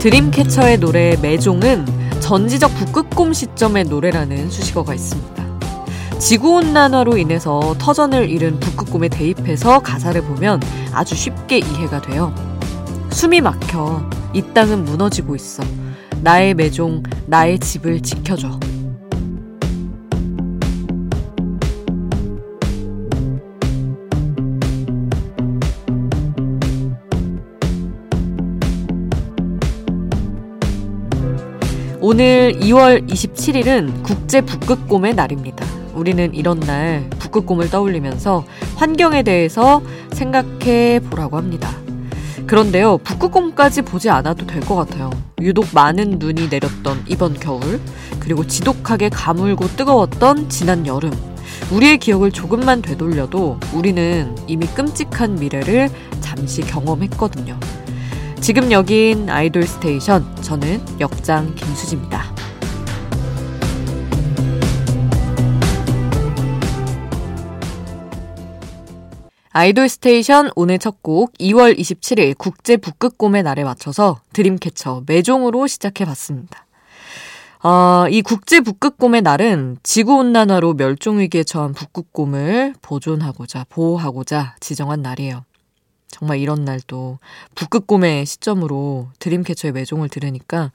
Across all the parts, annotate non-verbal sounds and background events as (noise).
드림캐쳐의 노래 매종은 전지적 북극곰 시점의 노래라는 수식어가 있습니다. 지구온난화로 인해서 터전을 잃은 북극곰에 대입해서 가사를 보면 아주 쉽게 이해가 돼요. 숨이 막혀. 이 땅은 무너지고 있어. 나의 매종, 나의 집을 지켜줘. 오늘 2월 27일은 국제 북극곰의 날입니다. 우리는 이런 날 북극곰을 떠올리면서 환경에 대해서 생각해 보라고 합니다. 그런데요, 북극곰까지 보지 않아도 될 것 같아요. 유독 많은 눈이 내렸던 이번 겨울, 그리고 지독하게 가물고 뜨거웠던 지난 여름. 우리의 기억을 조금만 되돌려도 우리는 이미 끔찍한 미래를 잠시 경험했거든요. 지금 여긴 아이돌 스테이션. 저는 역장 김수지입니다. 아이돌 스테이션 오늘 첫 곡 2월 27일 국제 북극곰의 날에 맞춰서 드림캐쳐 MAISON으로 시작해 봤습니다. 어, 이 국제 북극곰의 날은 지구온난화로 멸종위기에 처한 북극곰을 보존하고자, 보호하고자 지정한 날이에요. 정말 이런 날도 북극곰의 시점으로 드림캐쳐의 매종을 들으니까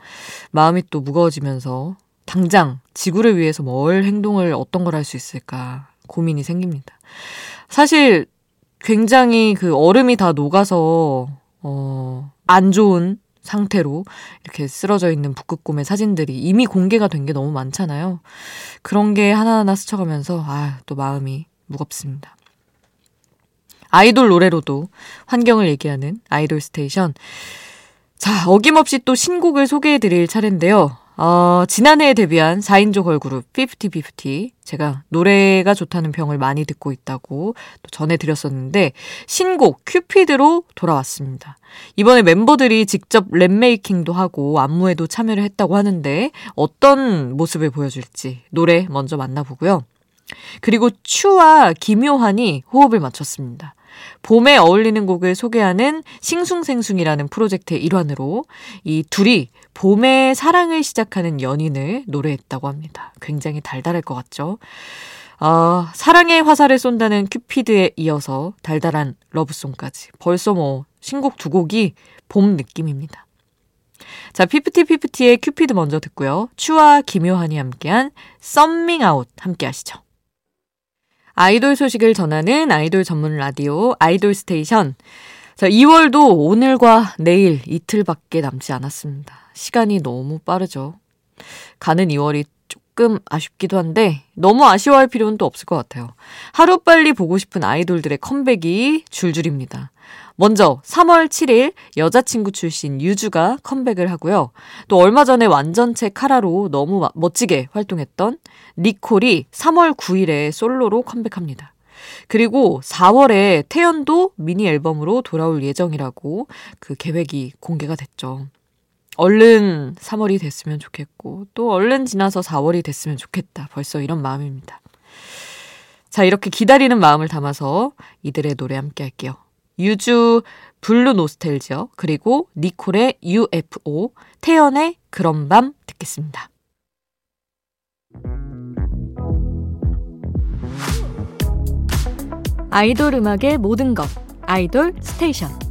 마음이 또 무거워지면서 당장 지구를 위해서 뭘 행동을 어떤 걸 할 수 있을까 고민이 생깁니다. 사실 굉장히 그 얼음이 다 녹아서 어, 안 좋은 상태로 이렇게 쓰러져 있는 북극곰의 사진들이 이미 공개가 된 게 너무 많잖아요. 그런 게 하나하나 스쳐가면서 아, 또 마음이 무겁습니다. 아이돌 노래로도 환경을 얘기하는 아이돌 스테이션. 자, 어김없이 또 신곡을 소개해 드릴 차례인데요. 어, 지난해에 데뷔한 4인조 걸그룹 5050 제가 노래가 좋다는 평을 많이 듣고 있다고 또 전해드렸었는데 신곡 Cupid로 돌아왔습니다. 이번에 멤버들이 직접 랩 making도 하고 안무에도 참여를 했다고 하는데 어떤 모습을 보여줄지 노래 먼저 만나보고요. 그리고 츄와 김요한이 호흡을 맞췄습니다. 봄에 어울리는 곡을 소개하는 싱숭생숭이라는 프로젝트의 일환으로 이 둘이 봄에 사랑을 시작하는 연인을 노래했다고 합니다. 굉장히 달달할 것 같죠? 어, 사랑의 화살을 쏜다는 큐피드에 이어서 달달한 love song까지. 벌써 뭐 신곡 두 곡이 봄 느낌입니다. 자, 피프티피프티의 큐피드 먼저 듣고요. 츄와 김요한이 함께한 썸밍 아웃 함께 하시죠. 아이돌 소식을 전하는 아이돌 전문 라디오 아이돌 스테이션. 자, 2월도 오늘과 내일 이틀밖에 남지 않았습니다. 시간이 너무 빠르죠. 가는 2월이 조금 아쉽기도 한데 너무 아쉬워할 필요는 또 없을 것 같아요. 하루빨리 보고 싶은 아이돌들의 컴백이 줄줄입니다. 먼저 3월 7일 여자친구 출신 유주가 컴백을 하고요. 또 얼마 전에 완전체 카라로 너무 멋지게 활동했던 니콜이 3월 9일에 솔로로 컴백합니다. 그리고 4월에 태연도 미니 앨범으로 돌아올 예정이라고 그 계획이 공개가 됐죠. 얼른 3월이 됐으면 좋겠고, 또 얼른 지나서 4월이 됐으면 좋겠다. 벌써 이런 마음입니다. 자, 이렇게 기다리는 마음을 담아서 이들의 노래 함께 할게요. 유주 Blue Nostalgia 그리고 니콜의 UFO 태연의 그런 밤 듣겠습니다. 아이돌 음악의 모든 것 아이돌 스테이션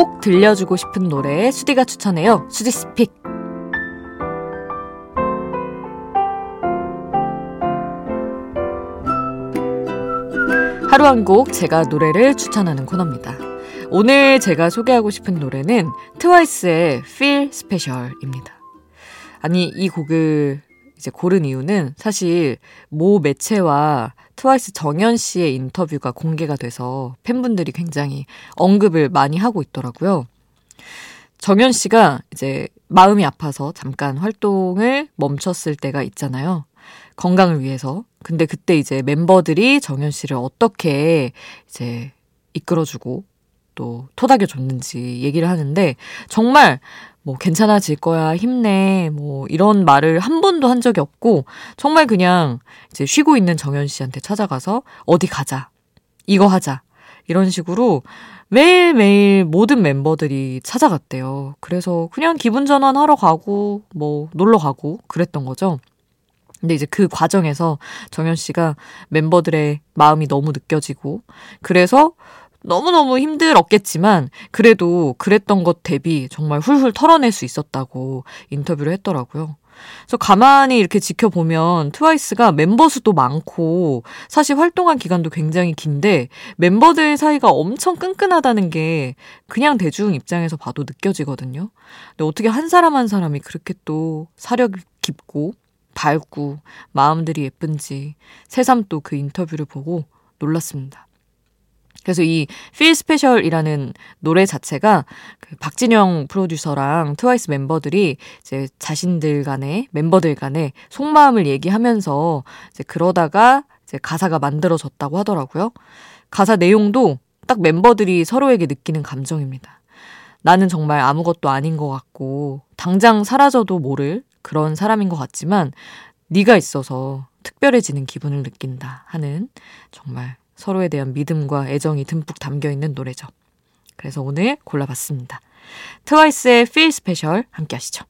꼭 들려주고 싶은 노래 수디가 추천해요. 수디 스픽. 하루 한 곡 제가 노래를 추천하는 코너입니다. 오늘 제가 소개하고 싶은 노래는 트와이스의 Feel Special입니다. 아니, 이 곡을 이제 고른 이유는 사실 모 매체와 트와이스 정연 씨의 인터뷰가 공개가 돼서 팬분들이 굉장히 언급을 많이 하고 있더라고요. 정연 씨가 이제 마음이 아파서 잠깐 활동을 멈췄을 때가 있잖아요. 건강을 위해서. 근데 그때 이제 멤버들이 정연 씨를 어떻게 이제 이끌어주고 또 토닥여 줬는지 얘기를 하는데 정말 뭐 괜찮아질 거야, 힘내, 뭐 이런 말을 한 번도 한 적이 없고 정말 그냥 이제 쉬고 있는 정현 씨한테 찾아가서 어디 가자, 이거 하자 이런 식으로 매일매일 모든 멤버들이 찾아갔대요. 그래서 그냥 기분 전환하러 가고 뭐 놀러 가고 그랬던 거죠. 근데 이제 그 과정에서 정현 씨가 멤버들의 마음이 너무 느껴지고 그래서 너무너무 힘들었겠지만 그래도 그랬던 것 대비 정말 훌훌 털어낼 수 있었다고 인터뷰를 했더라고요. 그래서 가만히 이렇게 지켜보면 트와이스가 멤버 수도 많고 사실 활동한 기간도 굉장히 긴데 멤버들 사이가 엄청 끈끈하다는 게 그냥 대중 입장에서 봐도 느껴지거든요. 근데 어떻게 한 사람 한 사람이 그렇게 또 사력 깊고 밝고 마음들이 예쁜지 새삼 또 그 인터뷰를 보고 놀랐습니다. 그래서 이 Feel Special이라는 노래 자체가 그 박진영 프로듀서랑 트와이스 멤버들이 이제 자신들 간에 멤버들 간에 속마음을 얘기하면서 이제 그러다가 이제 가사가 만들어졌다고 하더라고요. 가사 내용도 딱 멤버들이 서로에게 느끼는 감정입니다. 나는 정말 아무것도 아닌 것 같고 당장 사라져도 모를 그런 사람인 것 같지만 네가 있어서 특별해지는 기분을 느낀다 하는 정말 서로에 대한 믿음과 애정이 듬뿍 담겨 있는 노래죠. 그래서 오늘 골라봤습니다. 트와이스의 Feel Special 함께 하시죠.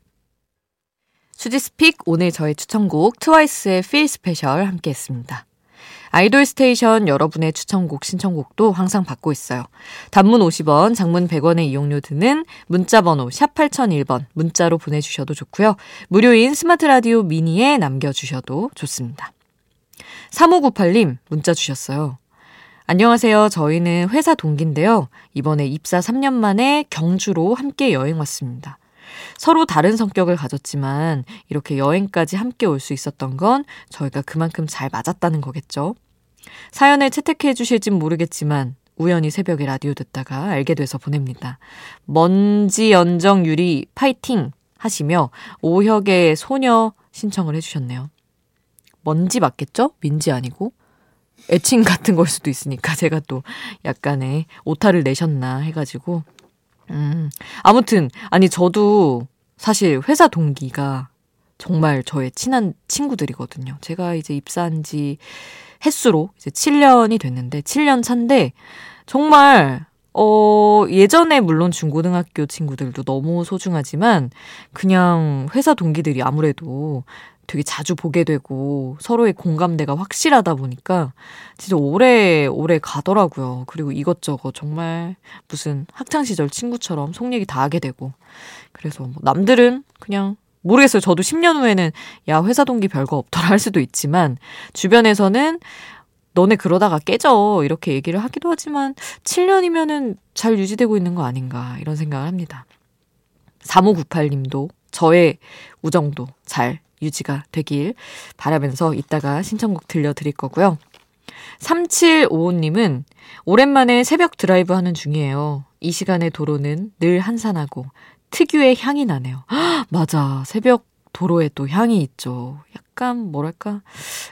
수지's Pick 오늘 저의 추천곡 트와이스의 Feel Special 함께 했습니다. 아이돌 스테이션 여러분의 추천곡 신청곡도 항상 받고 있어요. 단문 50원, 장문 100원의 이용료 드는 문자번호 샵 8001번 문자로 보내주셔도 좋고요. 무료인 스마트 라디오 미니에 남겨주셔도 좋습니다. 3598님 문자 주셨어요. 안녕하세요. 저희는 회사 동기인데요. 이번에 입사 3년 만에 경주로 함께 여행 왔습니다. 서로 다른 성격을 가졌지만 이렇게 여행까지 함께 올 수 있었던 건 저희가 그만큼 잘 맞았다는 거겠죠. 사연을 채택해 주실진 모르겠지만 우연히 새벽에 라디오 듣다가 알게 돼서 보냅니다. 먼지 연정 유리 파이팅 하시며 오혁의 소녀 신청을 해주셨네요. 먼지 맞겠죠? 민지 아니고? 애칭 같은 걸 수도 있으니까 제가 또 약간의 오타를 내셨나 해가지고 음, 아무튼, 아니, 저도 사실 회사 동기가 정말 저의 친한 친구들이거든요. 제가 이제 입사한 지 횟수로 이제 7년이 됐는데, 7년 차인데, 정말, 어, 예전에 물론 중고등학교 친구들도 너무 소중하지만, 그냥 회사 동기들이 아무래도 되게 자주 보게 되고 서로의 공감대가 확실하다 보니까 진짜 오래 오래 가더라고요. 그리고 이것저것 정말 무슨 학창 시절 친구처럼 속 얘기 다 하게 되고 그래서 뭐 남들은 그냥 모르겠어요. 저도 10년 후에는 야 회사 동기 별거 없더라 할 수도 있지만 주변에서는 너네 그러다가 깨져 이렇게 얘기를 하기도 하지만 7년이면은 잘 유지되고 있는 거 아닌가 이런 생각을 합니다. 3598님도 저의 우정도 잘 유지가 되길 바라면서 이따가 신청곡 들려드릴 거고요. 3755님은 오랜만에 새벽 드라이브 하는 중이에요. 이 시간의 도로는 늘 한산하고 특유의 향이 나네요. 맞아. 새벽 도로에 또 향이 있죠. 약간 뭐랄까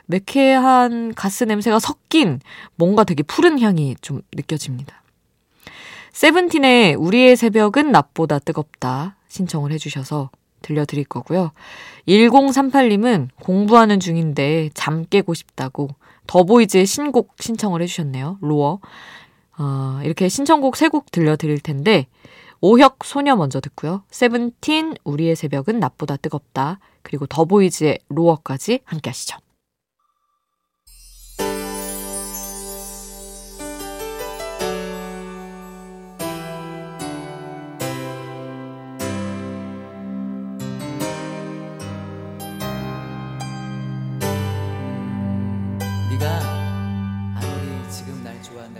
매캐한 가스 냄새가 섞인 뭔가 되게 푸른 향이 좀 느껴집니다. 세븐틴의 우리의 새벽은 낮보다 뜨겁다 신청을 해주셔서 들려드릴 거고요. 1038님은 공부하는 중인데 잠 깨고 싶다고 더보이즈의 신곡 신청을 해주셨네요. Roar. 어, 이렇게 신청곡 3곡 들려드릴 텐데 오혁 소녀 먼저 듣고요. 세븐틴 우리의 새벽은 낮보다 뜨겁다. 그리고 더보이즈의 Roar까지 함께 하시죠.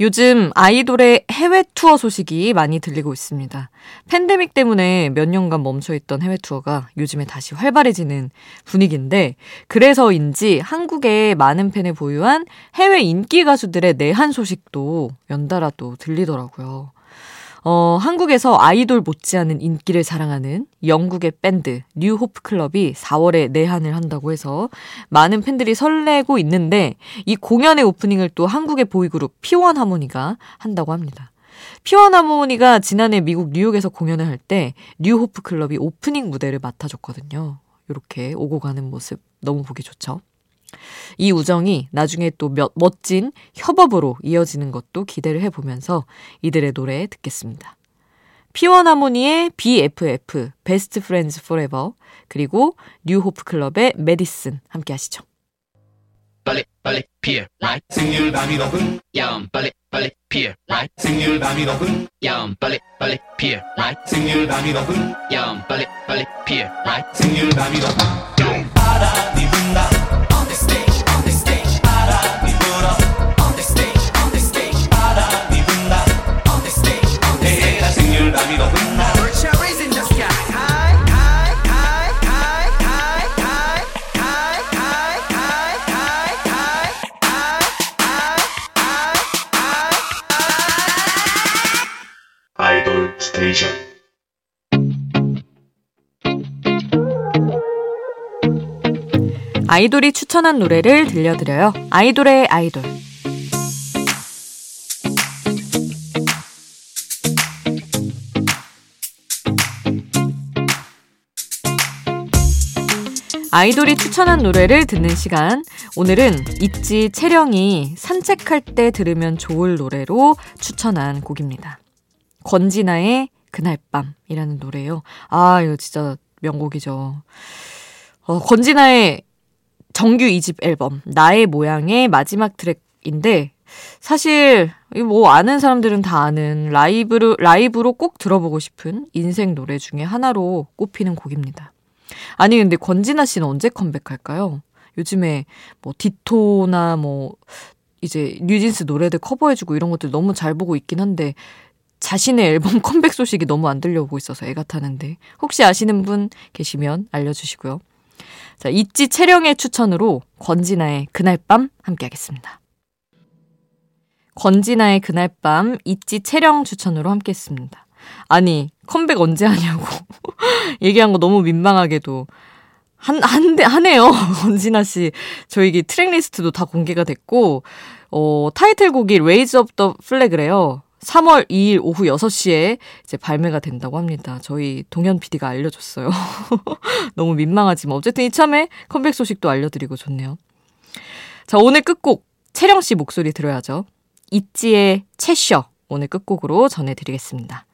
요즘 아이돌의 해외 투어 소식이 많이 들리고 있습니다. 팬데믹 때문에 몇 년간 멈춰있던 해외 투어가 요즘에 다시 활발해지는 분위기인데, 그래서인지 한국의 많은 팬을 보유한 해외 인기 가수들의 내한 소식도 연달아 또 들리더라고요. 어, 한국에서 아이돌 못지않은 인기를 자랑하는 영국의 밴드 뉴호프 클럽이 4월에 내한을 한다고 해서 많은 팬들이 설레고 있는데 이 공연의 오프닝을 또 한국의 보이그룹 피원 하모니가 한다고 합니다. 피원 하모니가 지난해 미국 뉴욕에서 공연을 할 때 뉴호프 클럽이 오프닝 무대를 맡아줬거든요. 이렇게 오고 가는 모습 너무 보기 좋죠. 이 우정이 나중에 또 몇, 멋진 협업으로 이어지는 것도 기대를 해보면서 이들의 노래 듣겠습니다. 피원 하모니의 BFF, Best Friends Forever, 그리고 뉴 호프 클럽의 메디슨 함께 하시죠. 빨리 빨리 피어 라이 생률 밤이 높은 야음 빨리 빨리 피어 라이 생률 밤이 높은 야음 빨리 빨리 피어 라이 생률 밤이 높은 야음 빨리 빨리 피어 라이 생률 밤이 높은 바람이 분다 아이돌이 추천한 노래를 들려드려요. 아이돌의 아이돌. 아이돌이 추천한 노래를 듣는 시간. 오늘은 있지 채령이 산책할 때 들으면 좋을 노래로 추천한 곡입니다. 권진아의 그날 밤이라는 노래예요. 아, 이거 진짜 명곡이죠. 어, 권진아의 정규 2집 앨범 나의 모양의 마지막 트랙인데 사실 뭐 아는 사람들은 다 아는 라이브로 라이브로 꼭 들어보고 싶은 인생 노래 중에 하나로 꼽히는 곡입니다. 아니 근데 권진아 씨는 언제 컴백할까요? 요즘에 뭐 디토나 뭐 이제 뉴진스 노래들 커버해주고 이런 것들 너무 잘 보고 있긴 한데 자신의 앨범 (laughs) 컴백 소식이 너무 안 들려오고 있어서 애가 타는데 혹시 아시는 분 계시면 알려주시고요. 자, 있지 채령의 추천으로 권진아의 그날 밤 함께 하겠습니다. 권진아의 그날 밤 있지 채령 추천으로 함께 했습니다. 아니, 컴백 언제 하냐고 (laughs) 얘기한 거 너무 민망하게도 한, 한, 하네요. (laughs) 권진아 씨. 저희 track list도 다 공개가 됐고, 어, 타이틀곡이 Raise Up the Flag래요. 3월 2일 오후 6시에 이제 발매가 된다고 합니다. 저희 동현 PD가 알려줬어요. (laughs) 너무 민망하지만 어쨌든 이참에 컴백 소식도 알려드리고 좋네요. 자, 오늘 끝곡 채령 씨 목소리 들어야죠. 있지의 채셔 오늘 끝곡으로 전해드리겠습니다.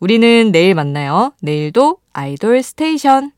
우리는 내일 만나요. 내일도 아이돌 스테이션.